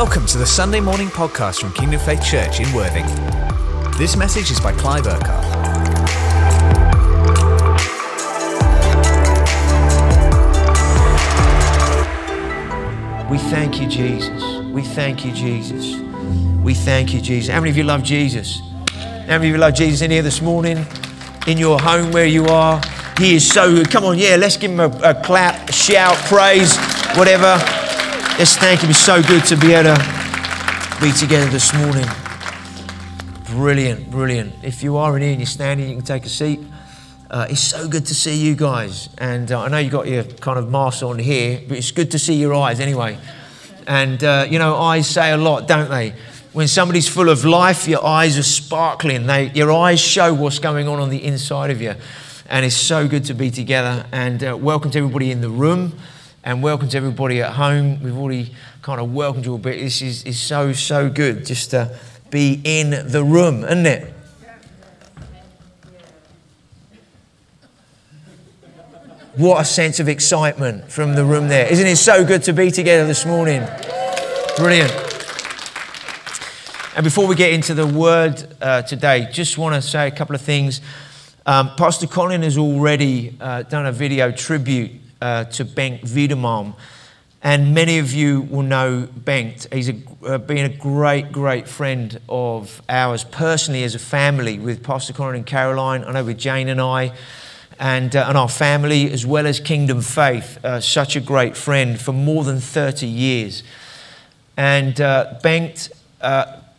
Welcome to the Sunday morning podcast from Kingdom Faith Church in Worthing. This message is by Clive Urquhart. We thank you, Jesus. We thank you, Jesus. We thank you, Jesus. How many of you love Jesus? How many of you love Jesus in here this morning? In your home where you are? He is so good. Come on, yeah, let's give him a, a clap, a shout, praise, whatever. Let's thank him. It's so good to be able to be together this morning. Brilliant, brilliant. If you are in here and you're standing, you can take a seat. Uh, it's so good to see you guys. And uh, I know you got your kind of mask on here, but it's good to see your eyes anyway. And, uh, you know, eyes say a lot, don't they? When somebody's full of life, your eyes are sparkling. They, your eyes show what's going on on the inside of you and it's so good to be together. And uh, welcome to everybody in the room, and welcome to everybody at home. We've already kind of welcomed you a bit. This is, is so, so good just to be in the room, isn't it? What a sense of excitement from the room there. Isn't it so good to be together this morning? Brilliant. And before we get into the word uh, today, just want to say a couple of things. Um, Pastor Colin has already uh, done a video tribute uh, to Bengt Wedemalm, and many of you will know Bengt. He's a, uh, been a great, great friend of ours personally as a family with Pastor Colin and Caroline. I know with Jane and I. And, uh, and our family, as well as Kingdom Faith, uh, such a great friend for more than 30 years. And uh, Bengt,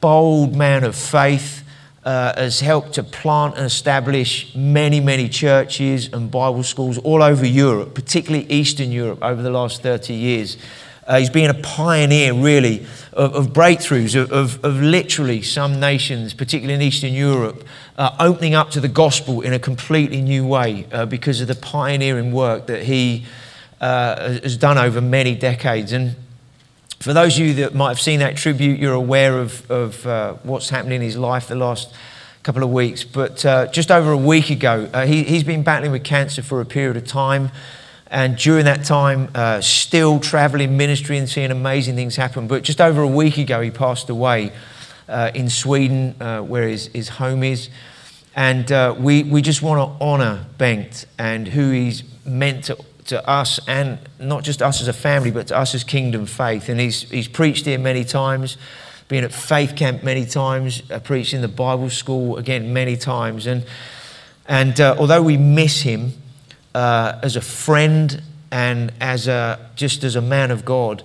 bold man of faith, uh, has helped to plant and establish many, many churches and Bible schools all over Europe, particularly Eastern Europe, over the last 30 years. Uh, he's been a pioneer, really, of, of breakthroughs, of, of, of, literally some nations, particularly in Eastern Europe, uh, opening up to the gospel in a completely new way uh, because of the pioneering work that he uh, has done over many decades. And for those of you that might have seen that tribute, you're aware of, of uh, what's happened in his life the last couple of weeks. But uh, just over a week ago, uh, he, has been battling with cancer for a period of time. And during that time, uh, still traveling ministry and seeing amazing things happen. But just over a week ago, he passed away uh, in Sweden, uh, where his, his home is. And we, we just want to honor Bengt and who he's meant to to us and not just us as a family, but to us as Kingdom Faith. And he's, he's preached here many times, been at Faith Camp many times, uh, preached in the Bible school again many times. And, and uh, although we miss him uh, as a friend and as a, just as a man of God,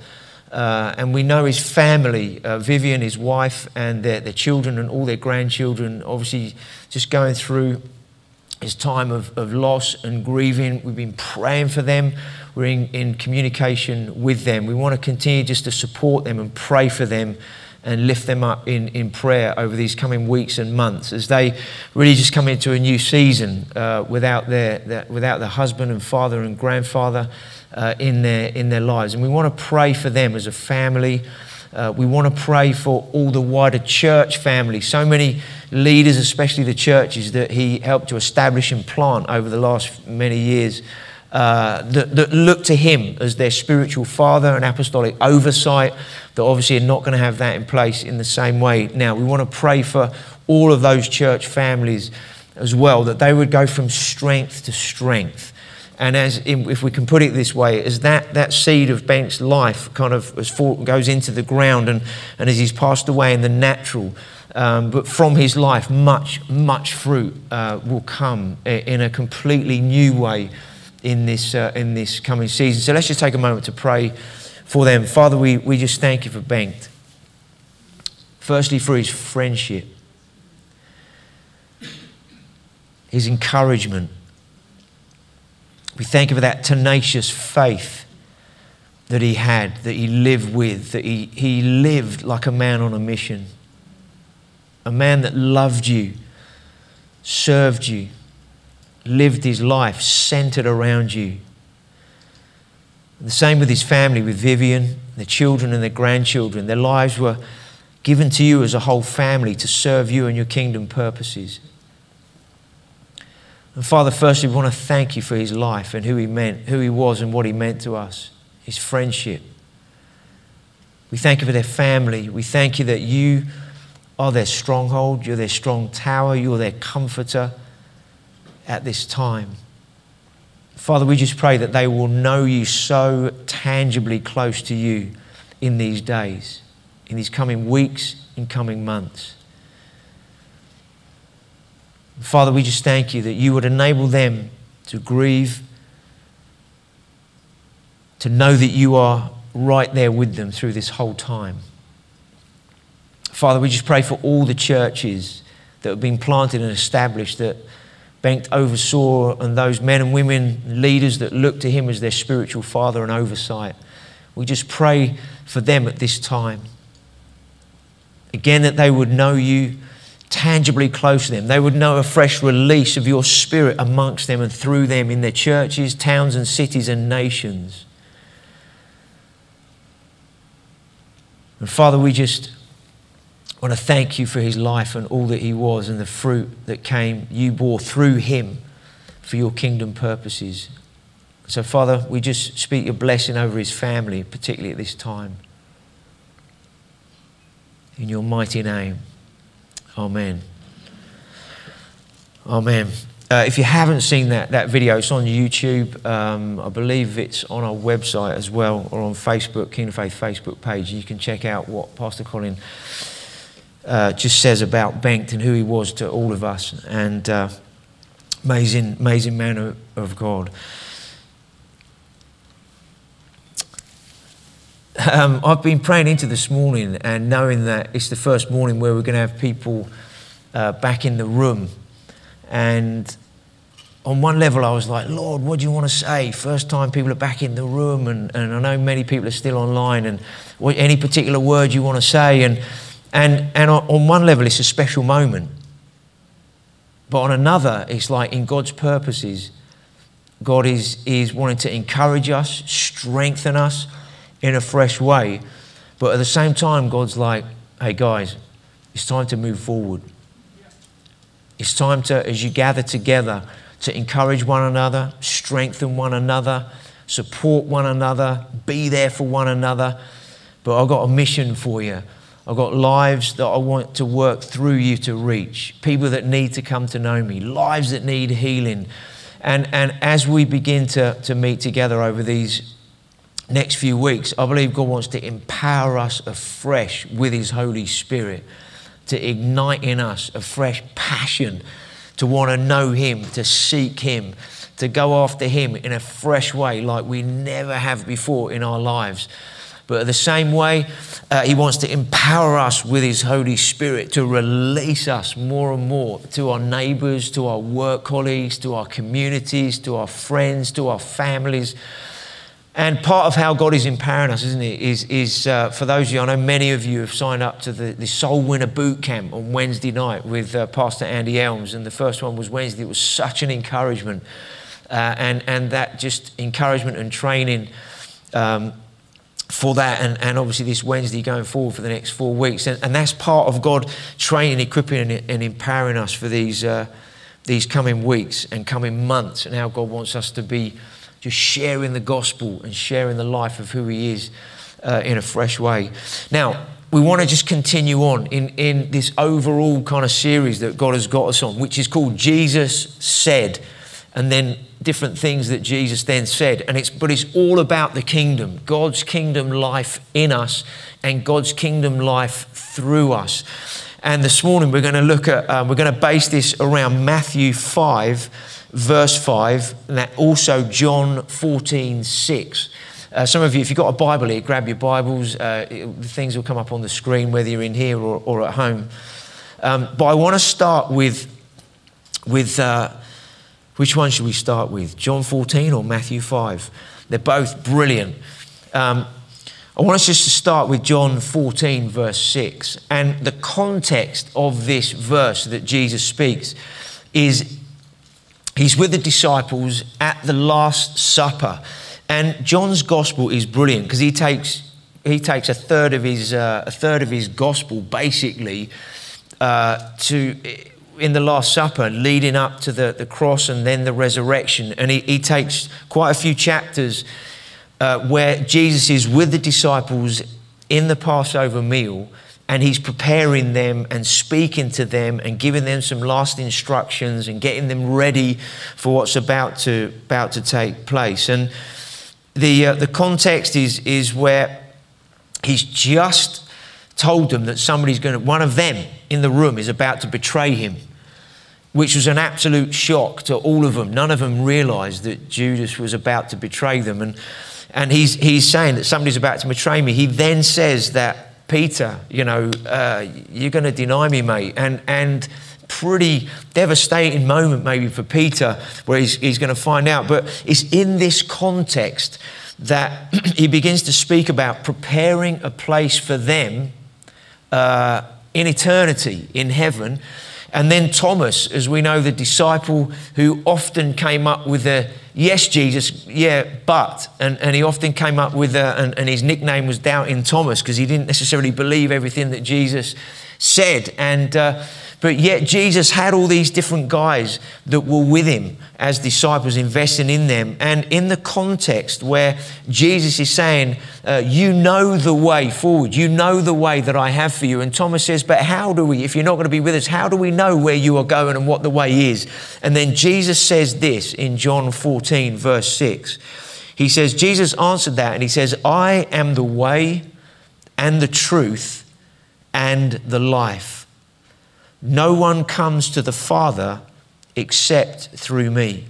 uh, and we know his family, uh, Vivian, his wife, and their, their children and all their grandchildren, obviously just going through this time of, of loss and grieving. We've been praying for them. We're in, in communication with them. We want to continue just to support them and pray for them and lift them up in, in prayer over these coming weeks and months as they really just come into a new season uh, without, their, their, without their husband and father and grandfather uh, in, their, in their lives. And we want to pray for them as a family. Uh, we want to pray for all the wider church family. So many leaders, especially the churches that he helped to establish and plant over the last many years, uh, that, that, look to him as their spiritual father and apostolic oversight, that obviously are not going to have that in place in the same way. Now, we want to pray for all of those church families as well, that they would go from strength to strength and as if we can put it this way, as that, that seed of Bengt's life kind of fall, goes into the ground and, and as he's passed away in the natural, um, but from his life, much, much fruit uh, will come in a completely new way in this, uh, in this coming season. So let's just take a moment to pray for them. Father, we, we just thank you for Bengt. Firstly, for his friendship, his encouragement we thank you for that tenacious faith that he had, that he lived with, that he, he lived like a man on a mission. A man that loved you, served you, lived his life centered around you. The same with his family, with Vivian, the children and their grandchildren. Their lives were given to you as a whole family to serve you and your kingdom purposes. And Father, firstly, we want to thank you for his life and who he meant, who he was and what he meant to us, his friendship. We thank you for their family. We thank you that you are their stronghold, you're their strong tower, you're their comforter at this time. Father, we just pray that they will know you so tangibly close to you in these days, in these coming weeks, in coming months. Father, we just thank you that you would enable them to grieve, to know that you are right there with them through this whole time. Father, we just pray for all the churches that have been planted and established that Bengt oversaw and those men and women, leaders that look to him as their spiritual father and oversight. We just pray for them at this time. Again, that they would know you tangibly close to them. They would know a fresh release of your spirit amongst them and through them in their churches, towns, and cities and nations. And Father, we just want to thank you for his life and all that he was and the fruit that came, you bore through him for your kingdom purposes. So, Father, we just speak your blessing over his family, particularly at this time. In your mighty name. Amen. Amen. Uh, if you haven't seen that, that video, it's on YouTube. Um, I believe it's on our website as well, or on Facebook, Kingdom Faith Facebook page. You can check out what Pastor Colin uh, just says about Bengt and who he was to all of us. And uh, amazing, amazing man of, of God. Um, I've been praying into this morning and knowing that it's the first morning where we're going to have people uh, back in the room. And on one level, I was like, Lord, what do you want to say? First time people are back in the room, and, and I know many people are still online, and what, any particular word you want to say. And, and, and on one level, it's a special moment. But on another, it's like in God's purposes, God is, is wanting to encourage us, strengthen us in a fresh way. But at the same time, God's like, hey guys, it's time to move forward. It's time to, as you gather together, to encourage one another, strengthen one another, support one another, be there for one another. But I've got a mission for you. I've got lives that I want to work through you to reach, people that need to come to know me, lives that need healing. And, and as we begin to, to meet together over these next few weeks, I believe God wants to empower us afresh with His Holy Spirit, to ignite in us a fresh passion to want to know Him, to seek Him, to go after Him in a fresh way like we never have before in our lives. But the same way, uh, He wants to empower us with His Holy Spirit to release us more and more to our neighbors, to our work colleagues, to our communities, to our friends, to our families and part of how God is empowering us, isn't it, is, is uh, for those of you, I know many of you have signed up to the, the Soul Winner Boot Camp on Wednesday night with uh, Pastor Andy Elmes. And the first one was Wednesday. It was such an encouragement. Uh, and, and that just encouragement and training um, for that. And, and obviously, this Wednesday going forward for the next four weeks. And, and that's part of God training, equipping, and, and empowering us for these, uh, these coming weeks and coming months and how God wants us to be just sharing the gospel and sharing the life of who he is uh, in a fresh way. Now, we want to just continue on in, in this overall kind of series that God has got us on, which is called Jesus Said, and then different things that Jesus then said. And it's, but it's all about the kingdom, God's kingdom life in us and God's kingdom life through us. And this morning we're going to look at, um, we're going to base this around Matthew 5 verse 5, and that also John 14, 6. Uh, some of you, if you've got a Bible here, grab your Bibles. Uh, it, the things will come up on the screen, whether you're in here or, or at home. Um, but I want to start with, with uh, which one should we start with? John 14 or Matthew 5? They're both brilliant. Um, I want us just to start with John 14, verse 6. And the context of this verse that Jesus speaks is He's with the disciples at the Last Supper. And John's gospel is brilliant because he takes, he takes a, third of his, uh, a third of his gospel basically uh, to, in the Last Supper, leading up to the, the cross and then the resurrection. And he, he takes quite a few chapters uh, where Jesus is with the disciples in the Passover meal and he's preparing them and speaking to them and giving them some last instructions and getting them ready for what's about to, about to take place. And the, uh, the context is, is where he's just told them that somebody's going to, one of them in the room is about to betray him, which was an absolute shock to all of them. None of them realized that Judas was about to betray them. And, and he's, he's saying that somebody's about to betray me. He then says that Peter, you know, uh, you're going to deny me, mate. And, and pretty devastating moment, maybe, for Peter, where he's, he's going to find out. But it's in this context that he begins to speak about preparing a place for them uh, in eternity in heaven. And then Thomas, as we know, the disciple who often came up with the yes, Jesus, yeah, but. And, and he often came up with, a, and, and his nickname was Doubting Thomas because he didn't necessarily believe everything that Jesus said. And, uh, but yet Jesus had all these different guys that were with him as disciples, investing in them. And in the context where Jesus is saying, uh, You know the way forward, you know the way that I have for you. And Thomas says, But how do we, if you're not going to be with us, how do we know where you are going and what the way is? And then Jesus says this in John 14, verse 6. He says, Jesus answered that and he says, I am the way and the truth and the life. No one comes to the Father except through me.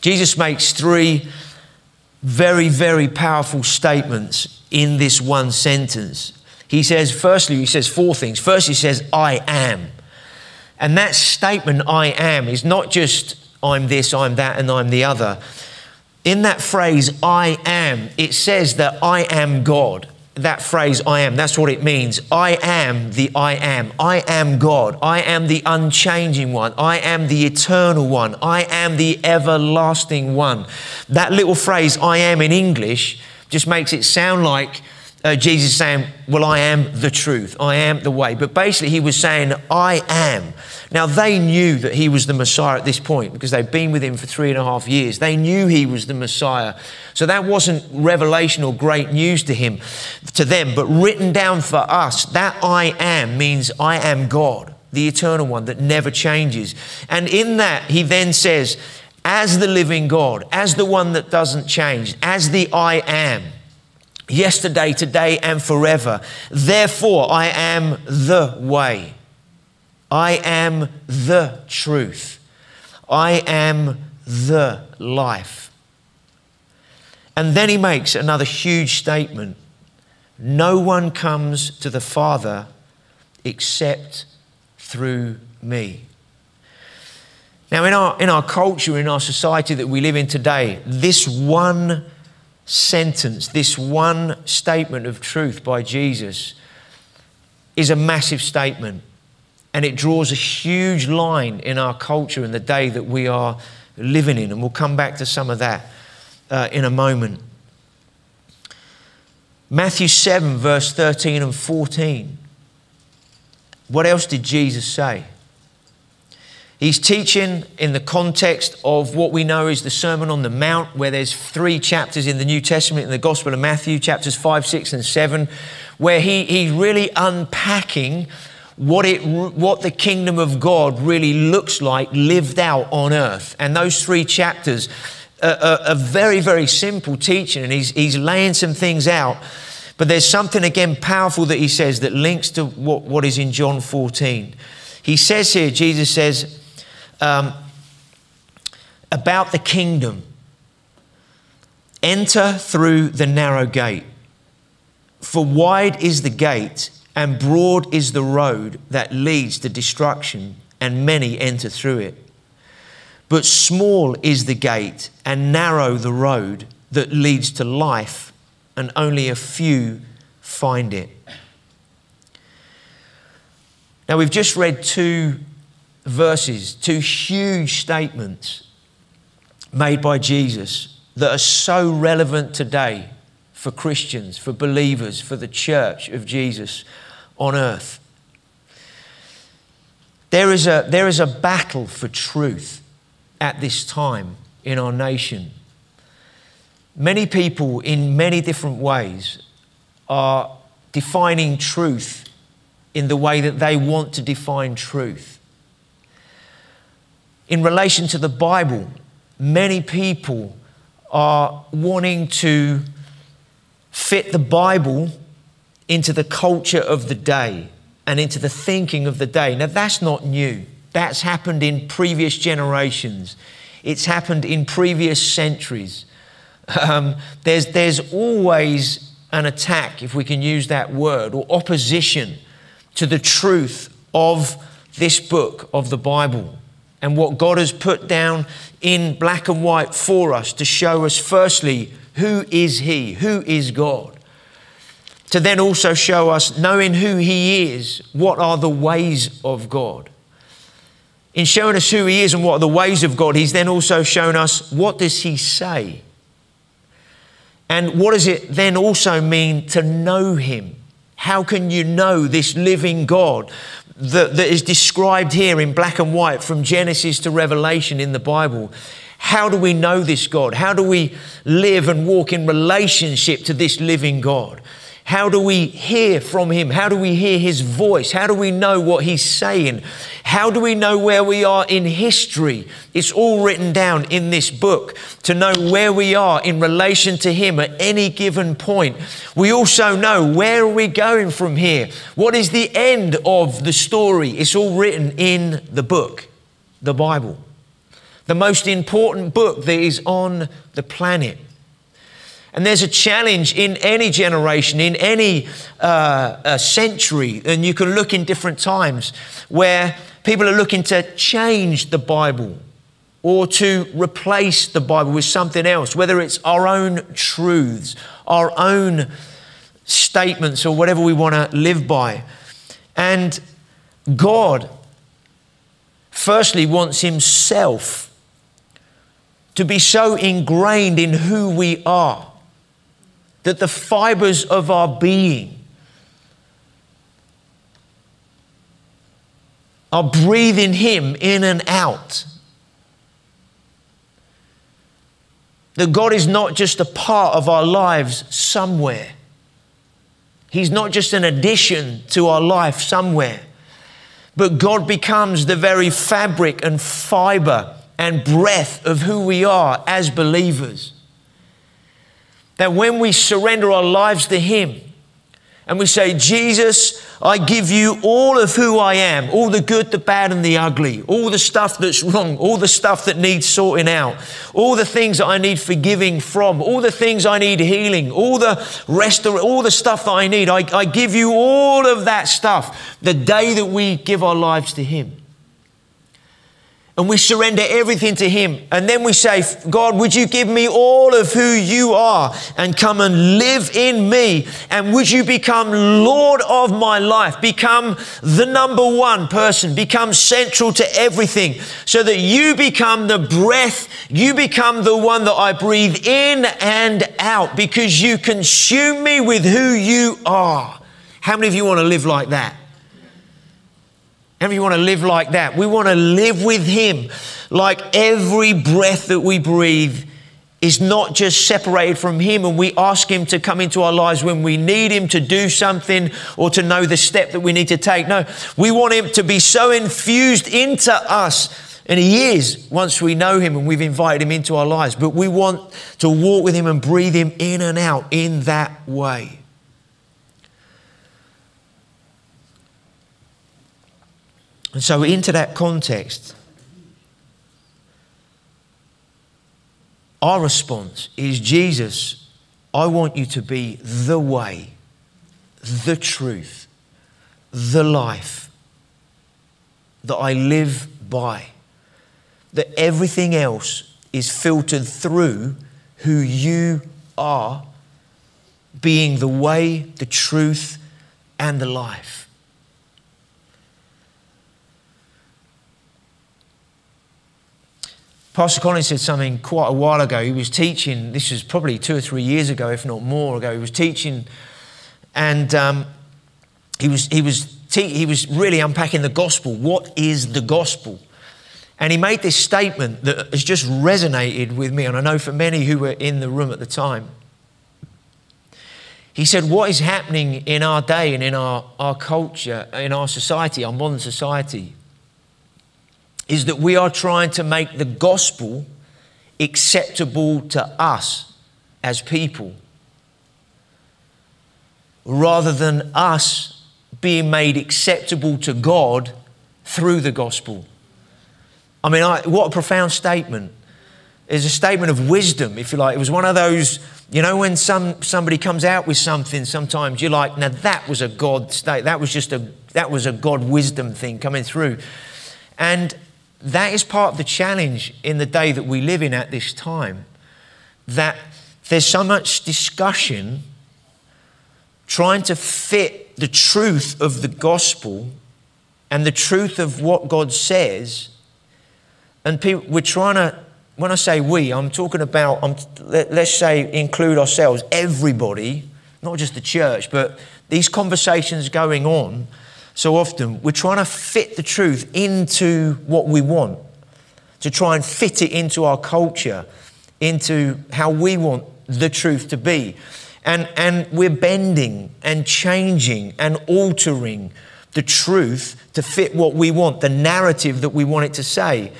Jesus makes three very, very powerful statements in this one sentence. He says, firstly, he says four things. First, he says, I am. And that statement, I am, is not just I'm this, I'm that, and I'm the other. In that phrase, I am, it says that I am God that phrase, I am, that's what it means. I am the I am. I am God. I am the unchanging one. I am the eternal one. I am the everlasting one. That little phrase, I am in English, just makes it sound like uh, Jesus saying, Well, I am the truth, I am the way. But basically, he was saying, I am. Now, they knew that he was the Messiah at this point because they'd been with him for three and a half years. They knew he was the Messiah. So that wasn't revelation or great news to him, to them. But written down for us, that I am means I am God, the eternal one that never changes. And in that, he then says, as the living God, as the one that doesn't change, as the I am yesterday, today, and forever. Therefore, I am the way. I am the truth. I am the life. And then he makes another huge statement No one comes to the Father except through me. Now, in our, in our culture, in our society that we live in today, this one sentence, this one statement of truth by Jesus, is a massive statement. And it draws a huge line in our culture in the day that we are living in. And we'll come back to some of that uh, in a moment. Matthew 7, verse 13 and 14. What else did Jesus say? He's teaching in the context of what we know is the Sermon on the Mount, where there's three chapters in the New Testament in the Gospel of Matthew, chapters 5, 6, and 7, where he, he's really unpacking what, it, what the kingdom of God really looks like lived out on earth. And those three chapters are, are, are very, very simple teaching, and he's, he's laying some things out. But there's something, again, powerful that he says that links to what, what is in John 14. He says here, Jesus says, um, about the kingdom. Enter through the narrow gate. For wide is the gate and broad is the road that leads to destruction, and many enter through it. But small is the gate and narrow the road that leads to life, and only a few find it. Now, we've just read two verses, two huge statements made by Jesus that are so relevant today for Christians, for believers, for the church of Jesus on earth. There is a, there is a battle for truth at this time in our nation. Many people, in many different ways, are defining truth in the way that they want to define truth. In relation to the Bible, many people are wanting to fit the Bible into the culture of the day and into the thinking of the day. Now, that's not new. That's happened in previous generations, it's happened in previous centuries. Um, there's, there's always an attack, if we can use that word, or opposition to the truth of this book of the Bible and what God has put down in black and white for us to show us, firstly, who is He, who is God. To then also show us, knowing who He is, what are the ways of God. In showing us who He is and what are the ways of God, He's then also shown us what does He say. And what does it then also mean to know Him? How can you know this living God that, that is described here in black and white from Genesis to Revelation in the Bible? How do we know this God? How do we live and walk in relationship to this living God? How do we hear from Him? How do we hear His voice? How do we know what He's saying? How do we know where we are in history? It's all written down in this book to know where we are in relation to Him at any given point. We also know where are we going from here? What is the end of the story? It's all written in the book, the Bible. The most important book that is on the planet. And there's a challenge in any generation, in any uh, uh, century, and you can look in different times where people are looking to change the Bible or to replace the Bible with something else, whether it's our own truths, our own statements, or whatever we want to live by. And God, firstly, wants Himself to be so ingrained in who we are that the fibers of our being are breathing Him in and out. That God is not just a part of our lives somewhere. He's not just an addition to our life somewhere, but God becomes the very fabric and fiber and breath of who we are as believers. That when we surrender our lives to Him and we say, Jesus, I give you all of who I am, all the good, the bad, and the ugly, all the stuff that's wrong, all the stuff that needs sorting out, all the things that I need forgiving from, all the things I need healing, all the rest, all the stuff that I need. I, I give you all of that stuff the day that we give our lives to Him and we surrender everything to Him. And then we say, God, would you give me all of who you are and come and live in me? And would you become Lord of my life? Become the number one person, become central to everything so that you become the breath, you become the one that I breathe in and out because you consume me with who you are. How many of you want to live like that? How many want to live like that? We want to live with Him like every breath that we breathe is not just separated from Him and we ask Him to come into our lives when we need Him to do something or to know the step that we need to take. No, we want Him to be so infused into us. And He is once we know Him and we've invited Him into our lives. But we want to walk with Him and breathe Him in and out in that way. And so, into that context, our response is Jesus, I want you to be the way, the truth, the life that I live by. That everything else is filtered through who you are, being the way, the truth, and the life. Pastor Collins said something quite a while ago. He was teaching, this was probably two or three years ago, if not more ago. He was teaching, and um, he, was, he, was te- he was really unpacking the gospel. What is the gospel? And he made this statement that has just resonated with me, and I know for many who were in the room at the time. He said, What is happening in our day and in our, our culture, in our society, our modern society, is that we are trying to make the gospel acceptable to us as people rather than us being made acceptable to God through the gospel. I mean, I, what a profound statement. It's a statement of wisdom, if you like. It was one of those, you know, when some, somebody comes out with something, sometimes you're like, now that was a God state. That was just a, that was a God wisdom thing coming through. And that is part of the challenge in the day that we live in at this time. That there's so much discussion trying to fit the truth of the gospel and the truth of what God says. And people, we're trying to, when I say we, I'm talking about, I'm, let, let's say, include ourselves, everybody, not just the church, but these conversations going on so often, we're trying to fit the truth into what we want, to try and fit it into our culture, into how we want the truth to be. And, and we're bending and changing and altering the truth to fit what we want, the narrative that we want it to say.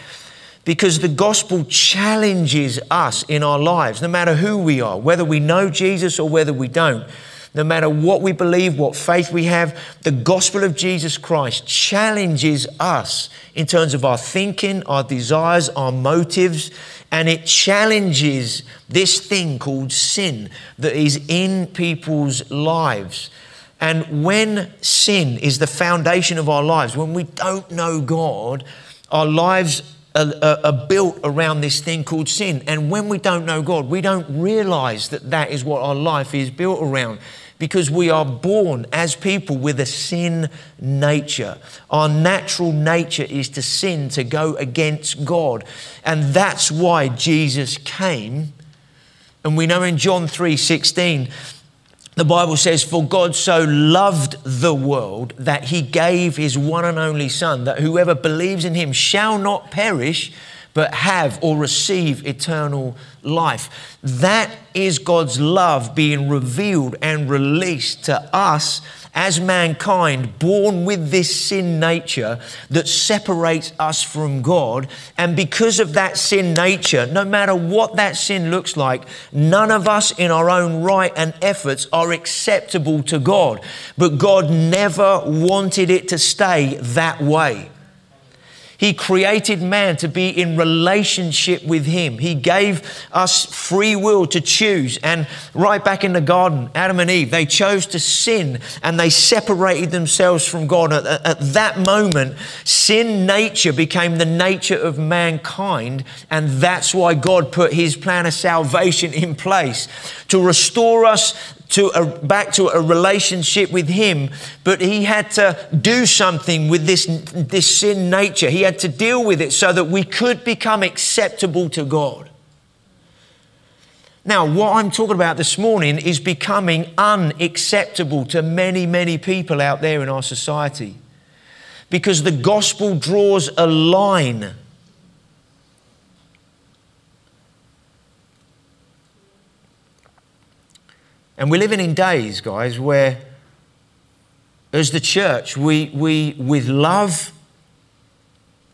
Because the gospel challenges us in our lives, no matter who we are, whether we know Jesus or whether we don't. No matter what we believe, what faith we have, the gospel of Jesus Christ challenges us in terms of our thinking, our desires, our motives, and it challenges this thing called sin that is in people's lives. And when sin is the foundation of our lives, when we don't know God, our lives are, built around this thing called sin. And when we don't know God, we don't realize that that is what our life is built around because we are born as people with a sin nature. Our natural nature is to sin, to go against God. And that's why Jesus came. And we know in John 3 16, the Bible says, For God so loved the world that he gave his one and only Son, that whoever believes in him shall not perish, but have or receive eternal life. That is God's love being revealed and released to us as mankind, born with this sin nature that separates us from God. And because of that sin nature, no matter what that sin looks like, none of us in our own right and efforts are acceptable to God. But God never wanted it to stay that way. He created man to be in relationship with Him. He gave us free will to choose. And right back in the garden, Adam and Eve, they chose to sin and they separated themselves from God. At, at that moment, sin nature became the nature of mankind. And that's why God put His plan of salvation in place to restore us to a, back to a relationship with Him, but he had to do something with this, this sin nature. He had to deal with it so that we could become acceptable to God. Now, what I'm talking about this morning is becoming unacceptable to many, many people out there in our society because the gospel draws a line And we're living in days, guys, where as the church, we, we with love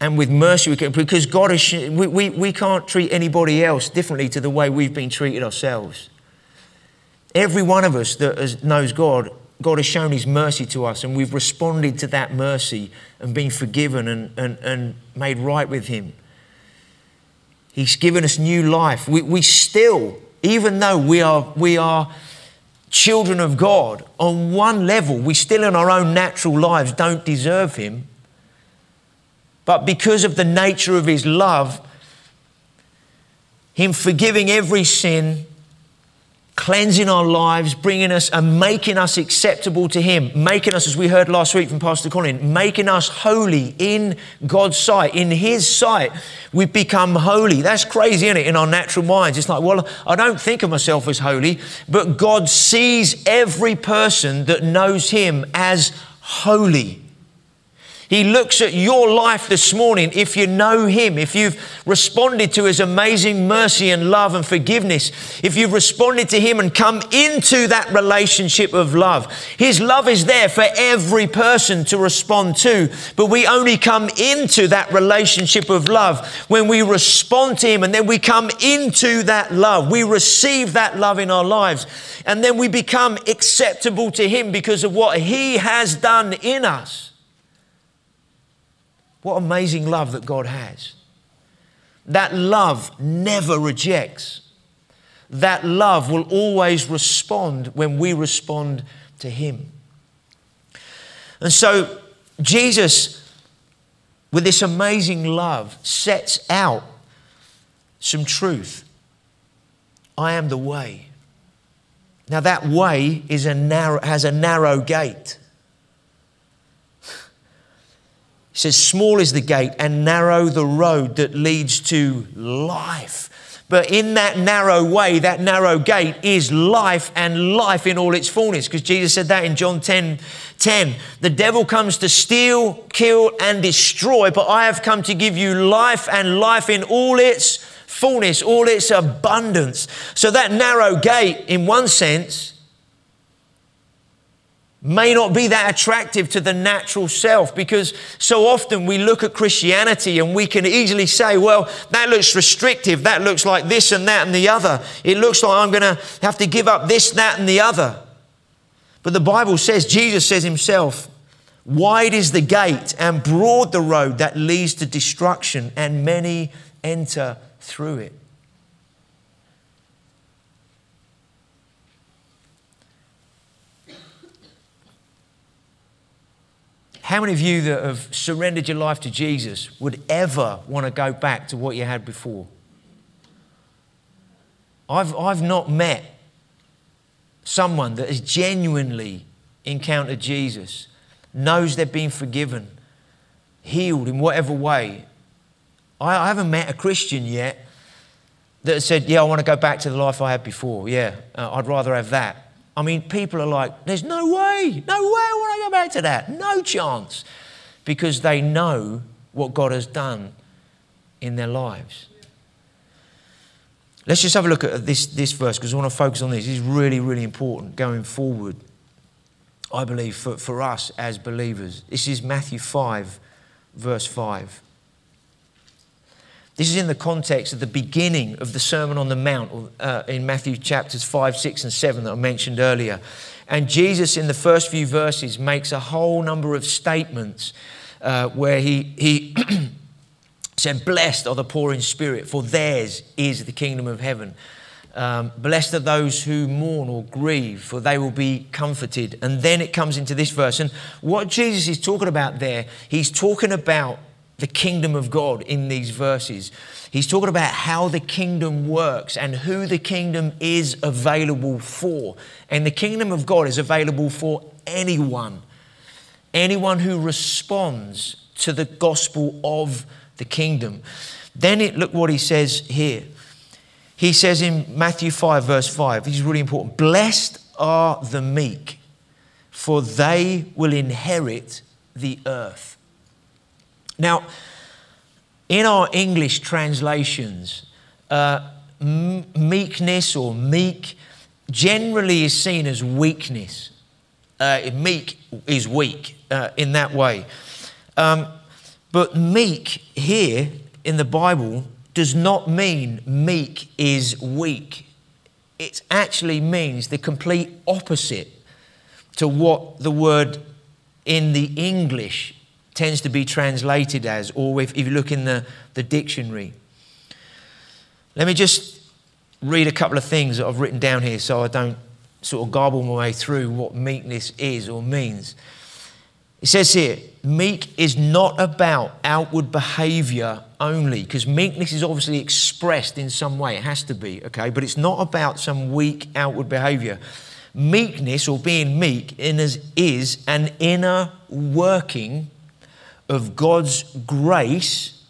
and with mercy, we can, because God is, we, we, we can't treat anybody else differently to the way we've been treated ourselves. Every one of us that has, knows God, God has shown His mercy to us, and we've responded to that mercy and been forgiven and, and, and made right with Him. He's given us new life. We, we still, even though we are, we are children of God, on one level, we still in our own natural lives don't deserve Him. But because of the nature of His love, Him forgiving every sin, cleansing our lives, bringing us and making us acceptable to Him, making us, as we heard last week from Pastor Colin, making us holy in God's sight, in His sight. We've become holy. That's crazy, isn't it? In our natural minds, it's like, well, I don't think of myself as holy, but God sees every person that knows Him as holy. He looks at your life this morning. If you know Him, if you've responded to His amazing mercy and love and forgiveness, if you've responded to Him and come into that relationship of love, His love is there for every person to respond to. But we only come into that relationship of love when we respond to Him and then we come into that love. We receive that love in our lives and then we become acceptable to Him because of what He has done in us. What amazing love that God has. That love never rejects. That love will always respond when we respond to Him. And so, Jesus, with this amazing love, sets out some truth. I am the way. Now, that way is a narrow, has a narrow gate. He says, Small is the gate and narrow the road that leads to life. But in that narrow way, that narrow gate is life and life in all its fullness. Because Jesus said that in John 10 10. The devil comes to steal, kill, and destroy, but I have come to give you life and life in all its fullness, all its abundance. So that narrow gate, in one sense, may not be that attractive to the natural self because so often we look at Christianity and we can easily say, well, that looks restrictive. That looks like this and that and the other. It looks like I'm going to have to give up this, that, and the other. But the Bible says, Jesus says himself, wide is the gate and broad the road that leads to destruction, and many enter through it. How many of you that have surrendered your life to Jesus would ever want to go back to what you had before? I've, I've not met someone that has genuinely encountered Jesus, knows they've been forgiven, healed in whatever way. I, I haven't met a Christian yet that said, Yeah, I want to go back to the life I had before. Yeah, uh, I'd rather have that. I mean, people are like, there's no way, no way I want to go back to that. No chance. Because they know what God has done in their lives. Let's just have a look at this, this verse because I want to focus on this. It's really, really important going forward, I believe, for, for us as believers. This is Matthew 5, verse 5. This is in the context of the beginning of the Sermon on the Mount uh, in Matthew chapters 5, 6, and 7 that I mentioned earlier. And Jesus, in the first few verses, makes a whole number of statements uh, where he, he said, Blessed are the poor in spirit, for theirs is the kingdom of heaven. Um, blessed are those who mourn or grieve, for they will be comforted. And then it comes into this verse. And what Jesus is talking about there, he's talking about the kingdom of God in these verses. He's talking about how the kingdom works and who the kingdom is available for. And the kingdom of God is available for anyone, anyone who responds to the gospel of the kingdom. Then it, look what he says here. He says in Matthew 5, verse 5, this is really important Blessed are the meek, for they will inherit the earth. Now, in our English translations, uh, meekness or meek generally is seen as weakness. Uh, meek is weak uh, in that way. Um, but meek here in the Bible does not mean meek is weak. It actually means the complete opposite to what the word in the English tends to be translated as, or if, if you look in the, the dictionary. Let me just read a couple of things that I've written down here so I don't sort of garble my way through what meekness is or means. It says here, meek is not about outward behavior only, because meekness is obviously expressed in some way. It has to be, okay? But it's not about some weak outward behavior. Meekness or being meek is an inner working of God's grace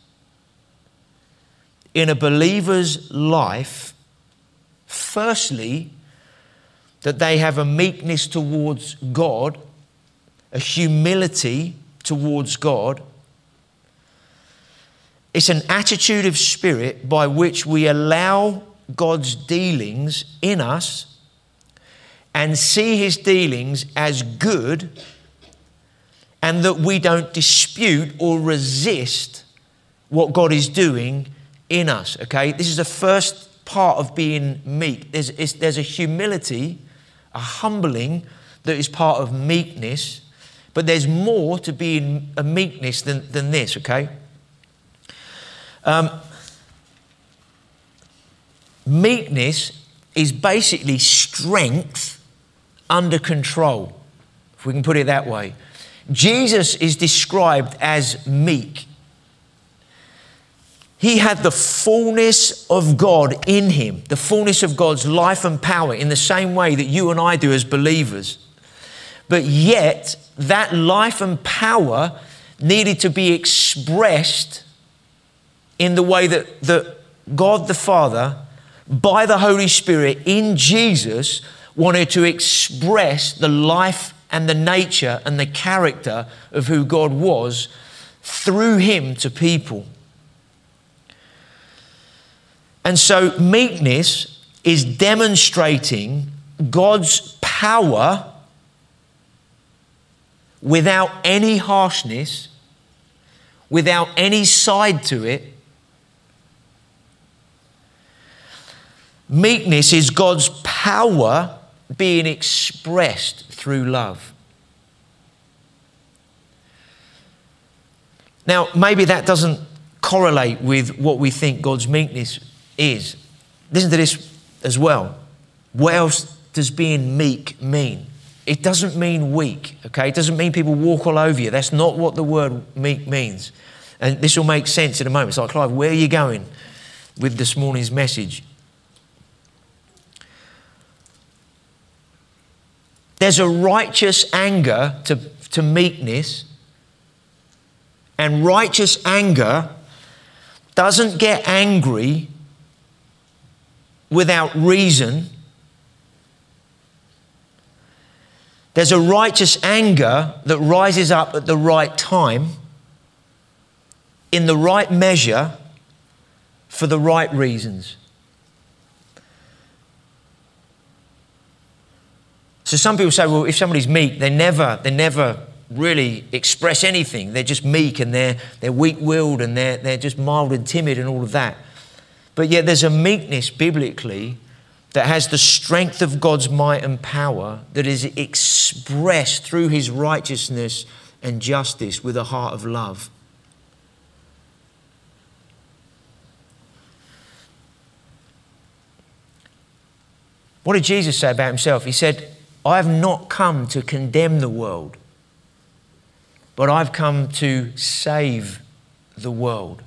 in a believer's life, firstly, that they have a meekness towards God, a humility towards God. It's an attitude of spirit by which we allow God's dealings in us and see his dealings as good and that we don't dispute or resist what God is doing in us. Okay, this is the first part of being meek. There's, there's a humility, a humbling that is part of meekness, but there's more to being a meekness than, than this, okay? Um, meekness is basically strength under control, if we can put it that way. Jesus is described as meek. He had the fullness of God in him, the fullness of God's life and power in the same way that you and I do as believers. But yet, that life and power needed to be expressed in the way that, that God the Father, by the Holy Spirit in Jesus, wanted to express the life and the nature and the character of who God was through him to people. And so, meekness is demonstrating God's power without any harshness, without any side to it. Meekness is God's power being expressed through love. Now, maybe that doesn't correlate with what we think God's meekness is. Listen to this as well. What else does being meek mean? It doesn't mean weak, okay? It doesn't mean people walk all over you. That's not what the word meek means. And this will make sense in a moment. It's like, Clive, where are you going with this morning's message? There's a righteous anger to, to meekness, and righteous anger doesn't get angry without reason There's a righteous anger that rises up at the right time, in the right measure, for the right reasons. So some people say, well, if somebody's meek, they never, they never really express anything. They're just meek and they're, they're weak-willed and they're, they're just mild and timid and all of that. But yet there's a meekness biblically that has the strength of God's might and power that is expressed through his righteousness and justice with a heart of love. What did Jesus say about himself? He said, I have not come to condemn the world, but I've come to save the world.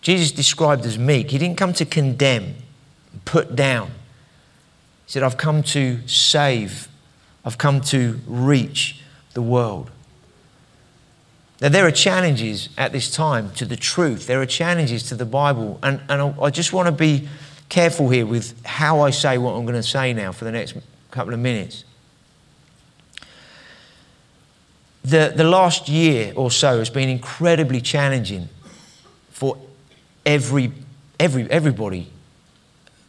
Jesus described as meek. He didn't come to condemn put down. He said, I've come to save, I've come to reach the world. Now, there are challenges at this time to the truth. There are challenges to the Bible. And, and I just want to be careful here with how I say what I'm going to say now for the next couple of minutes. The, the last year or so has been incredibly challenging for every, every, everybody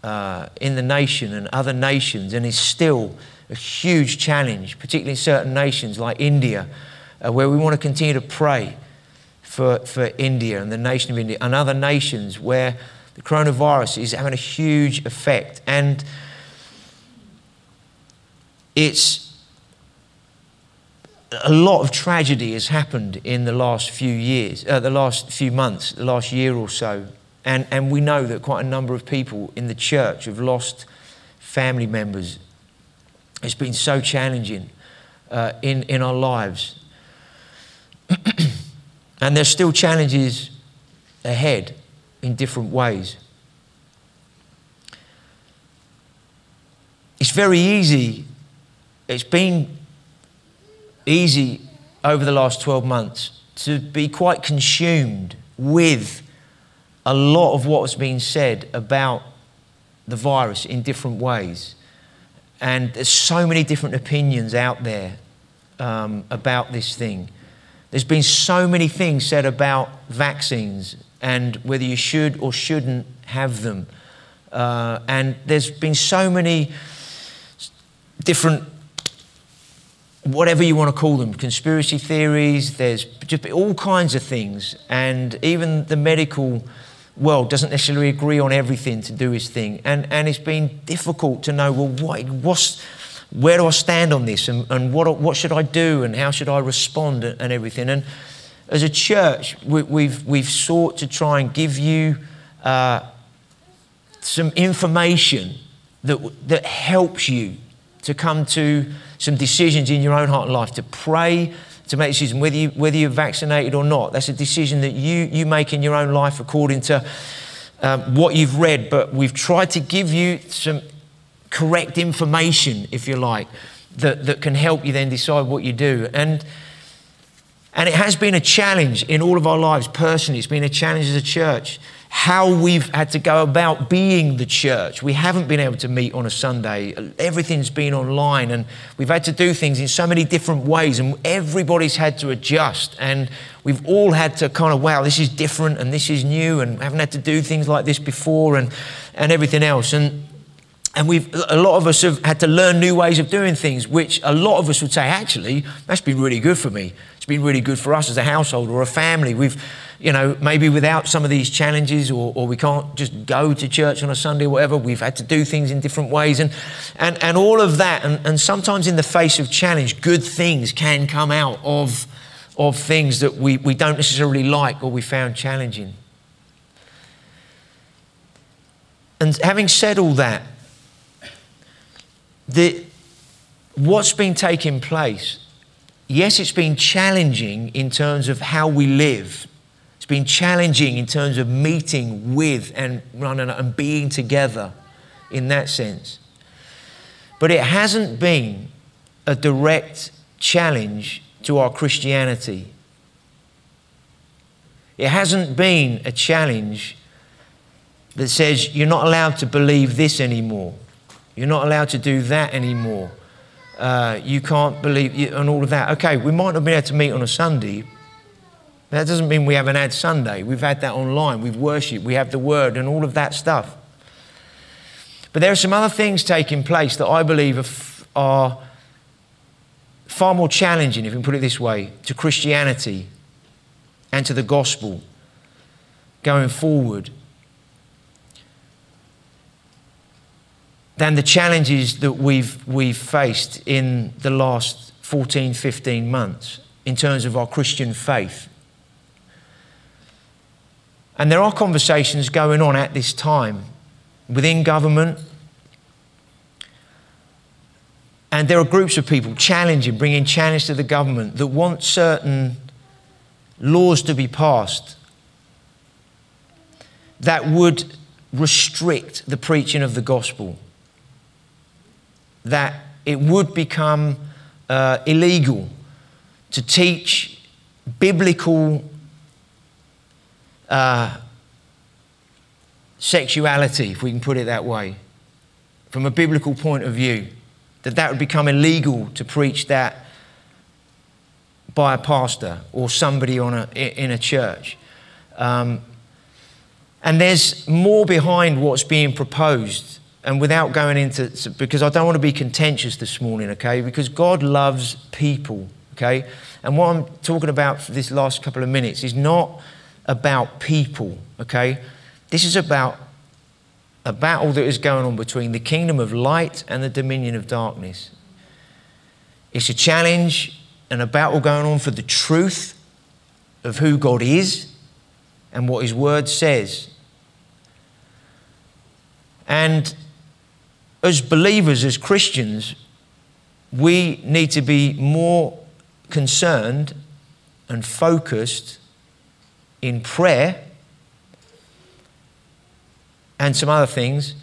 uh, in the nation and other nations, and is still a huge challenge, particularly in certain nations like India, uh, where we want to continue to pray for, for India and the nation of India, and other nations where the coronavirus is having a huge effect. And it's a lot of tragedy has happened in the last few years, uh, the last few months, the last year or so and, and we know that quite a number of people in the church have lost family members. It's been so challenging uh, in, in our lives. and there's still challenges ahead in different ways. It's very easy, it's been easy over the last 12 months to be quite consumed with a lot of what has been said about the virus in different ways. And there's so many different opinions out there um, about this thing. There's been so many things said about vaccines and whether you should or shouldn't have them. Uh, and there's been so many different, whatever you want to call them, conspiracy theories, there's just all kinds of things. And even the medical world doesn't necessarily agree on everything to do his thing. And, and it's been difficult to know, well, what, what's, where do I stand on this and, and what, what should I do and how should I respond and, everything. And as a church, we, we've, we've sought to try and give you uh, some information that, that helps you to come to some decisions in your own heart and life, to pray, to make decisions, whether, you, whether you're vaccinated or not. That's a decision that you, you make in your own life according to um, what you've read. But we've tried to give you some correct information, if you like, that, that can help you then decide what you do. And and it has been a challenge in all of our lives personally. It's been a challenge as a church how we've had to go about being the church. We haven't been able to meet on a Sunday. Everything's been online, and we've had to do things in so many different ways, and everybody's had to adjust. And we've all had to kind of, wow, this is different and this is new, and haven't had to do things like this before, and, and everything else. And and we've a lot of us have had to learn new ways of doing things, which a lot of us would say, actually, that's been really good for me. It's been really good for us as a household or a family. We've you know, maybe without some of these challenges, or, or we can't just go to church on a Sunday or whatever, we've had to do things in different ways. And, and, and all of that, and, and sometimes in the face of challenge, good things can come out of, of things that we, we don't necessarily like or we found challenging. And having said all that, the, what's been taking place, yes, it's been challenging in terms of how we live It's been challenging in terms of meeting with and and being together in that sense. But it hasn't been a direct challenge to our Christianity. It hasn't been a challenge that says you're not allowed to believe this anymore. You're not allowed to do that anymore. Uh, you can't believe, and all of that. Okay, we might not be able to meet on a Sunday, that doesn't mean we haven't had Sunday. We've had that online. We've worshipped. We have the word and all of that stuff. But there are some other things taking place that I believe are, are far more challenging, if we can put it this way, to Christianity and to the gospel going forward than the challenges that we've, we've faced in the last 14, 15 months in terms of our Christian faith. And there are conversations going on at this time within government. And there are groups of people challenging, bringing challenge to the government that want certain laws to be passed that would restrict the preaching of the gospel, that it would become uh, illegal to teach biblical uh, sexuality, if we can put it that way, from a biblical point of view, that that would become illegal to preach that by a pastor or somebody on a, in a church. Um, and there's more behind what's being proposed. And without going into, because I don't want to be contentious this morning, okay? Because God loves people, okay? And what I'm talking about for this last couple of minutes is not about people, okay? This is about a battle that is going on between the kingdom of light and the dominion of darkness. It's a challenge and a battle going on for the truth of who God is and what His Word says. And as believers, as Christians, we need to be more concerned and focused in prayer and some other things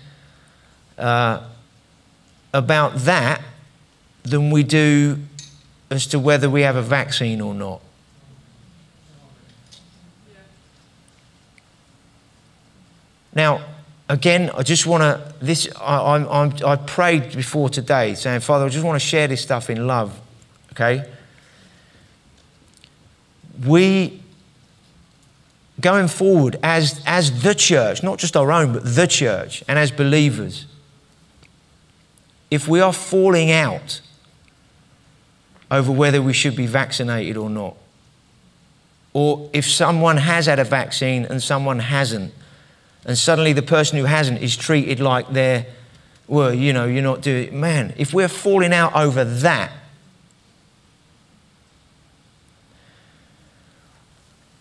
uh, about that than we do as to whether we have a vaccine or not. Now, again, I just want to. This I, I'm, I prayed before today, saying, Father, I just want to share this stuff in love. Okay, we, going forward as, as the church, not just our own, but the church, and as believers, if we are falling out over whether we should be vaccinated or not, or if someone has had a vaccine and someone hasn't, and suddenly the person who hasn't is treated like they're, well, you know, you're not doing, man, if we're falling out over that,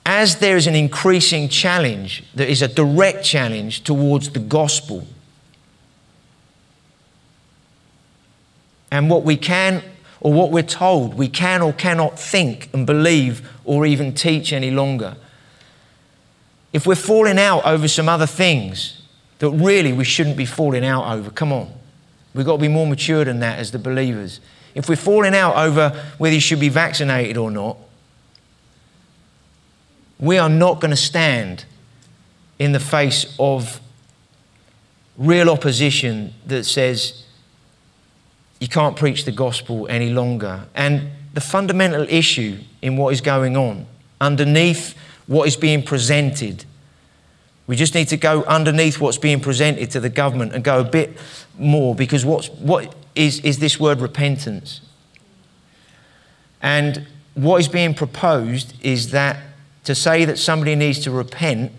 as there is an increasing challenge, there is a direct challenge towards the gospel. And what we can or what we're told we can or cannot think and believe or even teach any longer. If we're falling out over some other things that really we shouldn't be falling out over, come on. We've got to be more mature than that as the believers. If we're falling out over whether you should be vaccinated or not, we are not going to stand in the face of real opposition that says you can't preach the gospel any longer. And the fundamental issue in what is going on, underneath what is being presented, we just need to go underneath what's being presented to the government and go a bit more because what's, what is, is this word repentance? And what is being proposed is that to say that somebody needs to repent,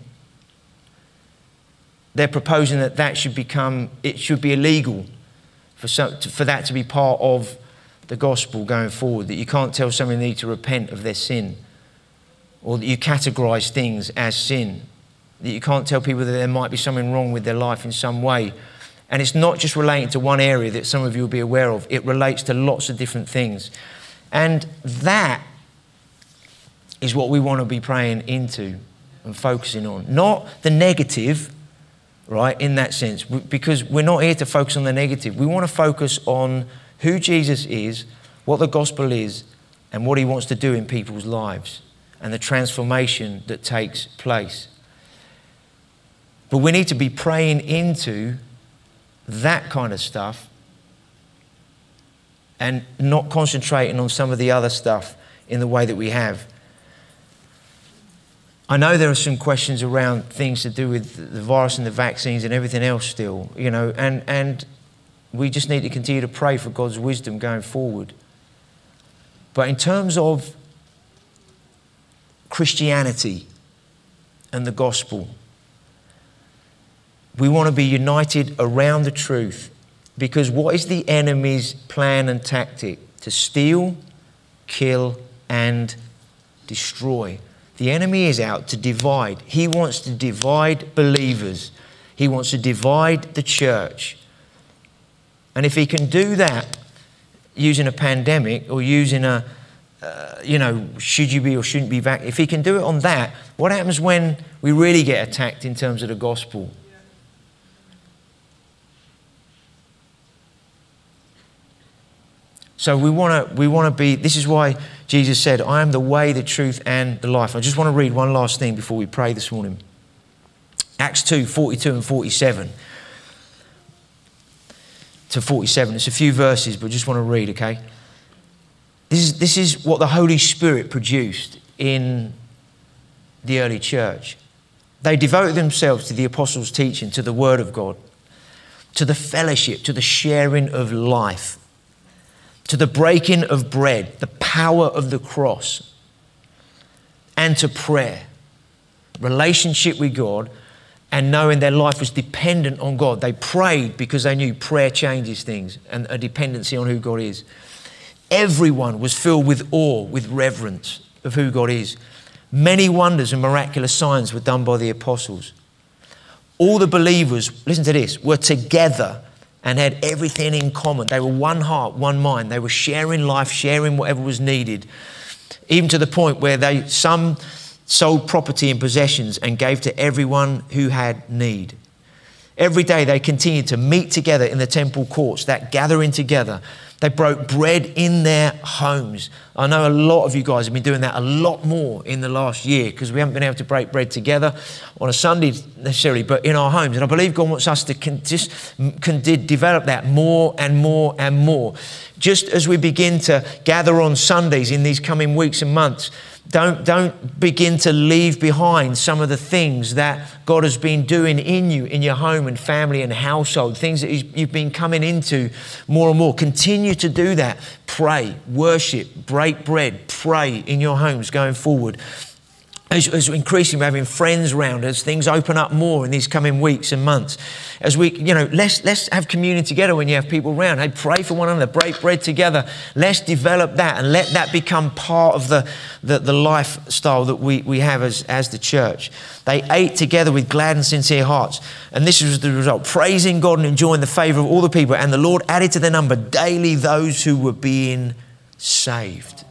they're proposing that that should become, it should be illegal for, some, for that to be part of the gospel going forward, that you can't tell somebody they need to repent of their sin, or that you categorize things as sin, that you can't tell people that there might be something wrong with their life in some way. And it's not just relating to one area that some of you will be aware of, it relates to lots of different things. And that is what we want to be praying into and focusing on. Not the negative, right, in that sense, because we're not here to focus on the negative. We want to focus on who Jesus is, what the gospel is, and what he wants to do in people's lives and the transformation that takes place. But we need to be praying into that kind of stuff and not concentrating on some of the other stuff in the way that we have. I know there are some questions around things to do with the virus and the vaccines and everything else still, you know, and, and we just need to continue to pray for God's wisdom going forward. But in terms of Christianity and the gospel, we want to be united around the truth because what is the enemy's plan and tactic? To steal, kill, and destroy. The enemy is out to divide. He wants to divide believers, he wants to divide the church. And if he can do that using a pandemic or using a, you know, should you be or shouldn't be back? if he can do it on that, what happens when we really get attacked in terms of the gospel? So we want to we want to be. This is why Jesus said, "I am the way, the truth, and the life." I just want to read one last thing before we pray this morning. Acts 2, 42 and 47 to 47. It's a few verses, but just want to read, okay? This is, this is what the Holy Spirit produced in the early church. They devoted themselves to the apostles' teaching, to the Word of God, to the fellowship, to the sharing of life to the breaking of bread, the power of the cross, and to prayer, relationship with God, and knowing their life was dependent on God. They prayed because they knew prayer changes things and a dependency on who God is. Everyone was filled with awe, with reverence of who God is. Many wonders and miraculous signs were done by the apostles. All the believers, listen to this, were together and had everything in common. They were one heart, one mind. They were sharing life, sharing whatever was needed, even to the point where they some sold property and possessions and gave to everyone who had need. Every day they continued to meet together in the temple courts, that gathering together they broke bread in their homes. I know a lot of you guys have been doing that a lot more in the last year because we haven't been able to break bread together on a Sunday necessarily, but in our homes. And I believe God wants us to con- just can develop that more and more and more. Just as we begin to gather on Sundays in these coming weeks and months, Don't, don't begin to leave behind some of the things that God has been doing in you, in your home and family and household, things that you've been coming into more and more. Continue to do that. Pray, worship, break bread, pray in your homes going forward as, as increasingly we're having friends around as things open up more in these coming weeks and months as we you know let's let's have communion together when you have people around hey pray for one another break bread together. Let's develop that and let that become part of the the, the lifestyle that we, we have as, as the church. They ate together with glad and sincere hearts. And this was the result. Praising god and enjoying the favor of all the people. And the lord added to their number daily those who were being saved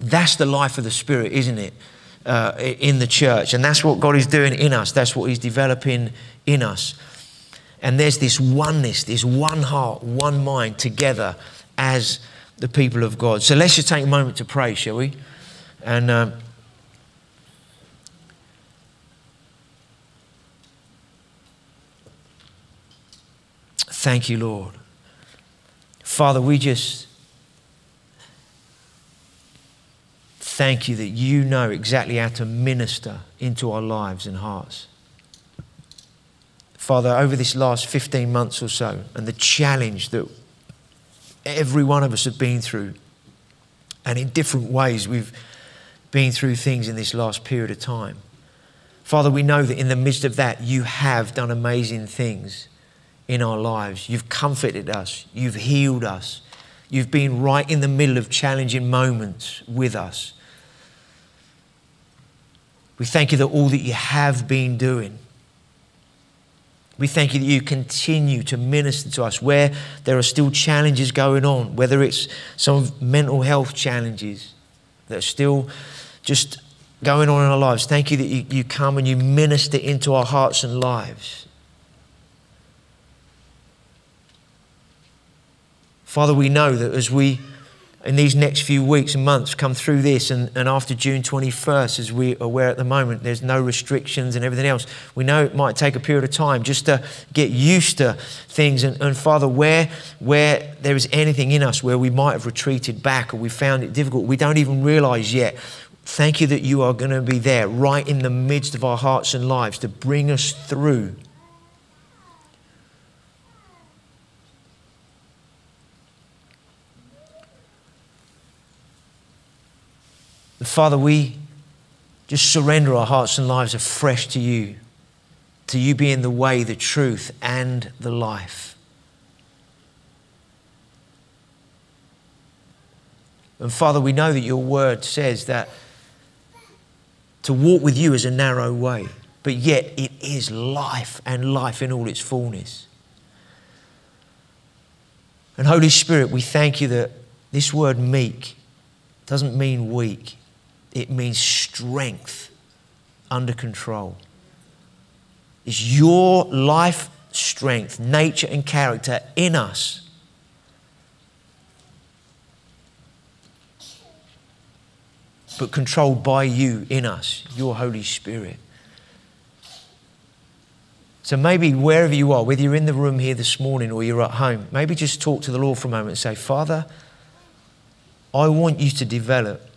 that's the life of the Spirit, isn't it? Uh, in the church. And that's what God is doing in us. That's what He's developing in us. And there's this oneness, this one heart, one mind together as the people of God. So let's just take a moment to pray, shall we? And. Um, thank you, Lord. Father, we just thank you that you know exactly how to minister into our lives and hearts. Father, over this last 15 months or so, and the challenge that every one of us have been through, and in different ways we've been through things in this last period of time. Father, we know that in the midst of that, you have done amazing things in our lives. You've comforted us, you've healed us, you've been right in the middle of challenging moments with us. We thank you that all that you have been doing. We thank you that you continue to minister to us where there are still challenges going on, whether it's some mental health challenges that are still just going on in our lives. Thank you that you, you come and you minister into our hearts and lives. Father, we know that as we in these next few weeks and months come through this and, and after June 21st, as we are aware at the moment, there's no restrictions and everything else. We know it might take a period of time just to get used to things. And, and Father, where, where there is anything in us where we might have retreated back or we found it difficult, we don't even realize yet. Thank you that you are going to be there right in the midst of our hearts and lives to bring us through Father, we just surrender our hearts and lives afresh to you, to you being the way, the truth, and the life. And Father, we know that your word says that to walk with you is a narrow way, but yet it is life and life in all its fullness. And Holy Spirit, we thank you that this word meek doesn't mean weak it means strength under control. Is your life strength, nature, and character in us. But controlled by you in us, your Holy Spirit. So maybe wherever you are, whether you're in the room here this morning or you're at home, maybe just talk to the Lord for a moment and say, Father, I want you to develop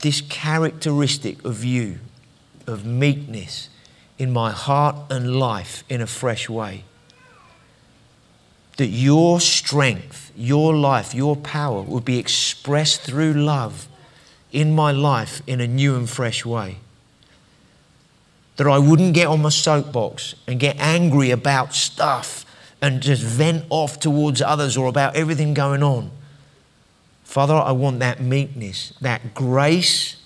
this characteristic of you, of meekness, in my heart and life in a fresh way. That your strength, your life, your power will be expressed through love in my life in a new and fresh way. That I wouldn't get on my soapbox and get angry about stuff and just vent off towards others or about everything going on Father, I want that meekness, that grace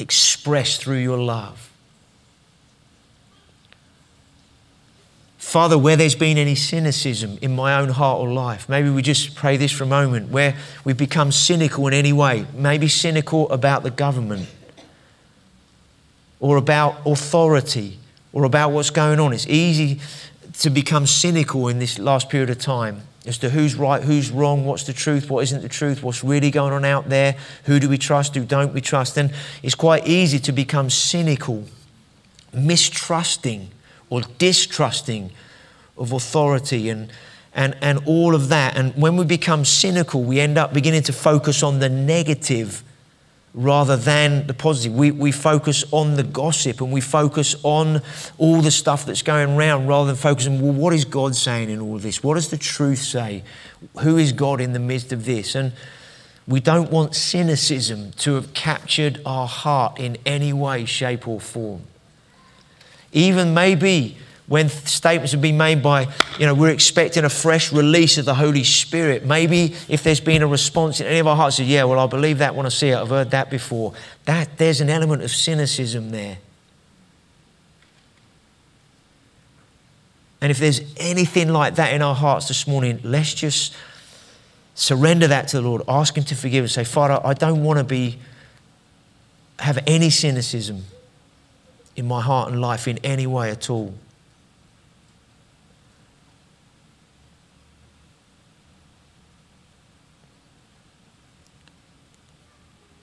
expressed through your love. Father, where there's been any cynicism in my own heart or life, maybe we just pray this for a moment, where we've become cynical in any way, maybe cynical about the government or about authority or about what's going on. It's easy to become cynical in this last period of time as to who's right, who's wrong, what's the truth, what isn't the truth, what's really going on out there, who do we trust, who don't we trust. And it's quite easy to become cynical, mistrusting, or distrusting of authority and, and, and all of that. And when we become cynical, we end up beginning to focus on the negative rather than the positive. We, we focus on the gossip and we focus on all the stuff that's going around rather than focusing, well, what is God saying in all of this? What does the truth say? Who is God in the midst of this? And we don't want cynicism to have captured our heart in any way, shape, or form. Even maybe when statements have been made by, you know, we're expecting a fresh release of the Holy Spirit. Maybe if there's been a response in any of our hearts, say, yeah, well, I believe that, want to see it, I've heard that before. That there's an element of cynicism there. And if there's anything like that in our hearts this morning, let's just surrender that to the Lord. Ask Him to forgive us. Say, Father, I don't want to be have any cynicism in my heart and life in any way at all.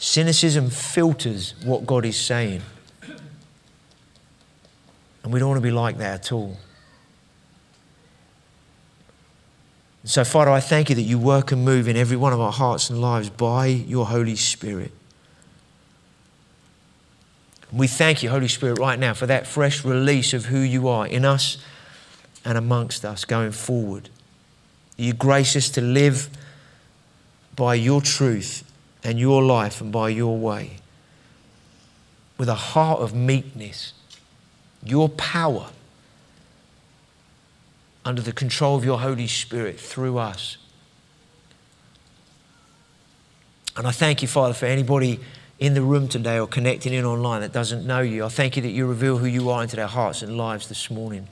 Cynicism filters what God is saying. And we don't want to be like that at all. So, Father, I thank you that you work and move in every one of our hearts and lives by your Holy Spirit. We thank you, Holy Spirit, right now for that fresh release of who you are in us and amongst us going forward. You grace us to live by your truth and your life and by your way. With a heart of meekness, your power under the control of your Holy Spirit through us. And I thank you, Father, for anybody in the room today or connecting in online that doesn't know you. I thank you that you reveal who you are into their hearts and lives this morning.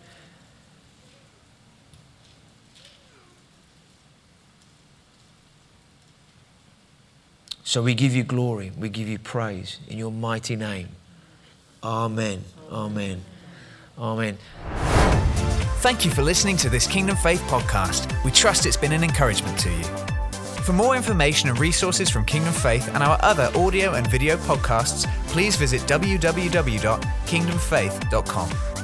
So we give you glory, we give you praise in your mighty name. Amen. Amen. Amen. Thank you for listening to this Kingdom Faith podcast. We trust it's been an encouragement to you. For more information and resources from Kingdom Faith and our other audio and video podcasts, please visit www.kingdomfaith.com.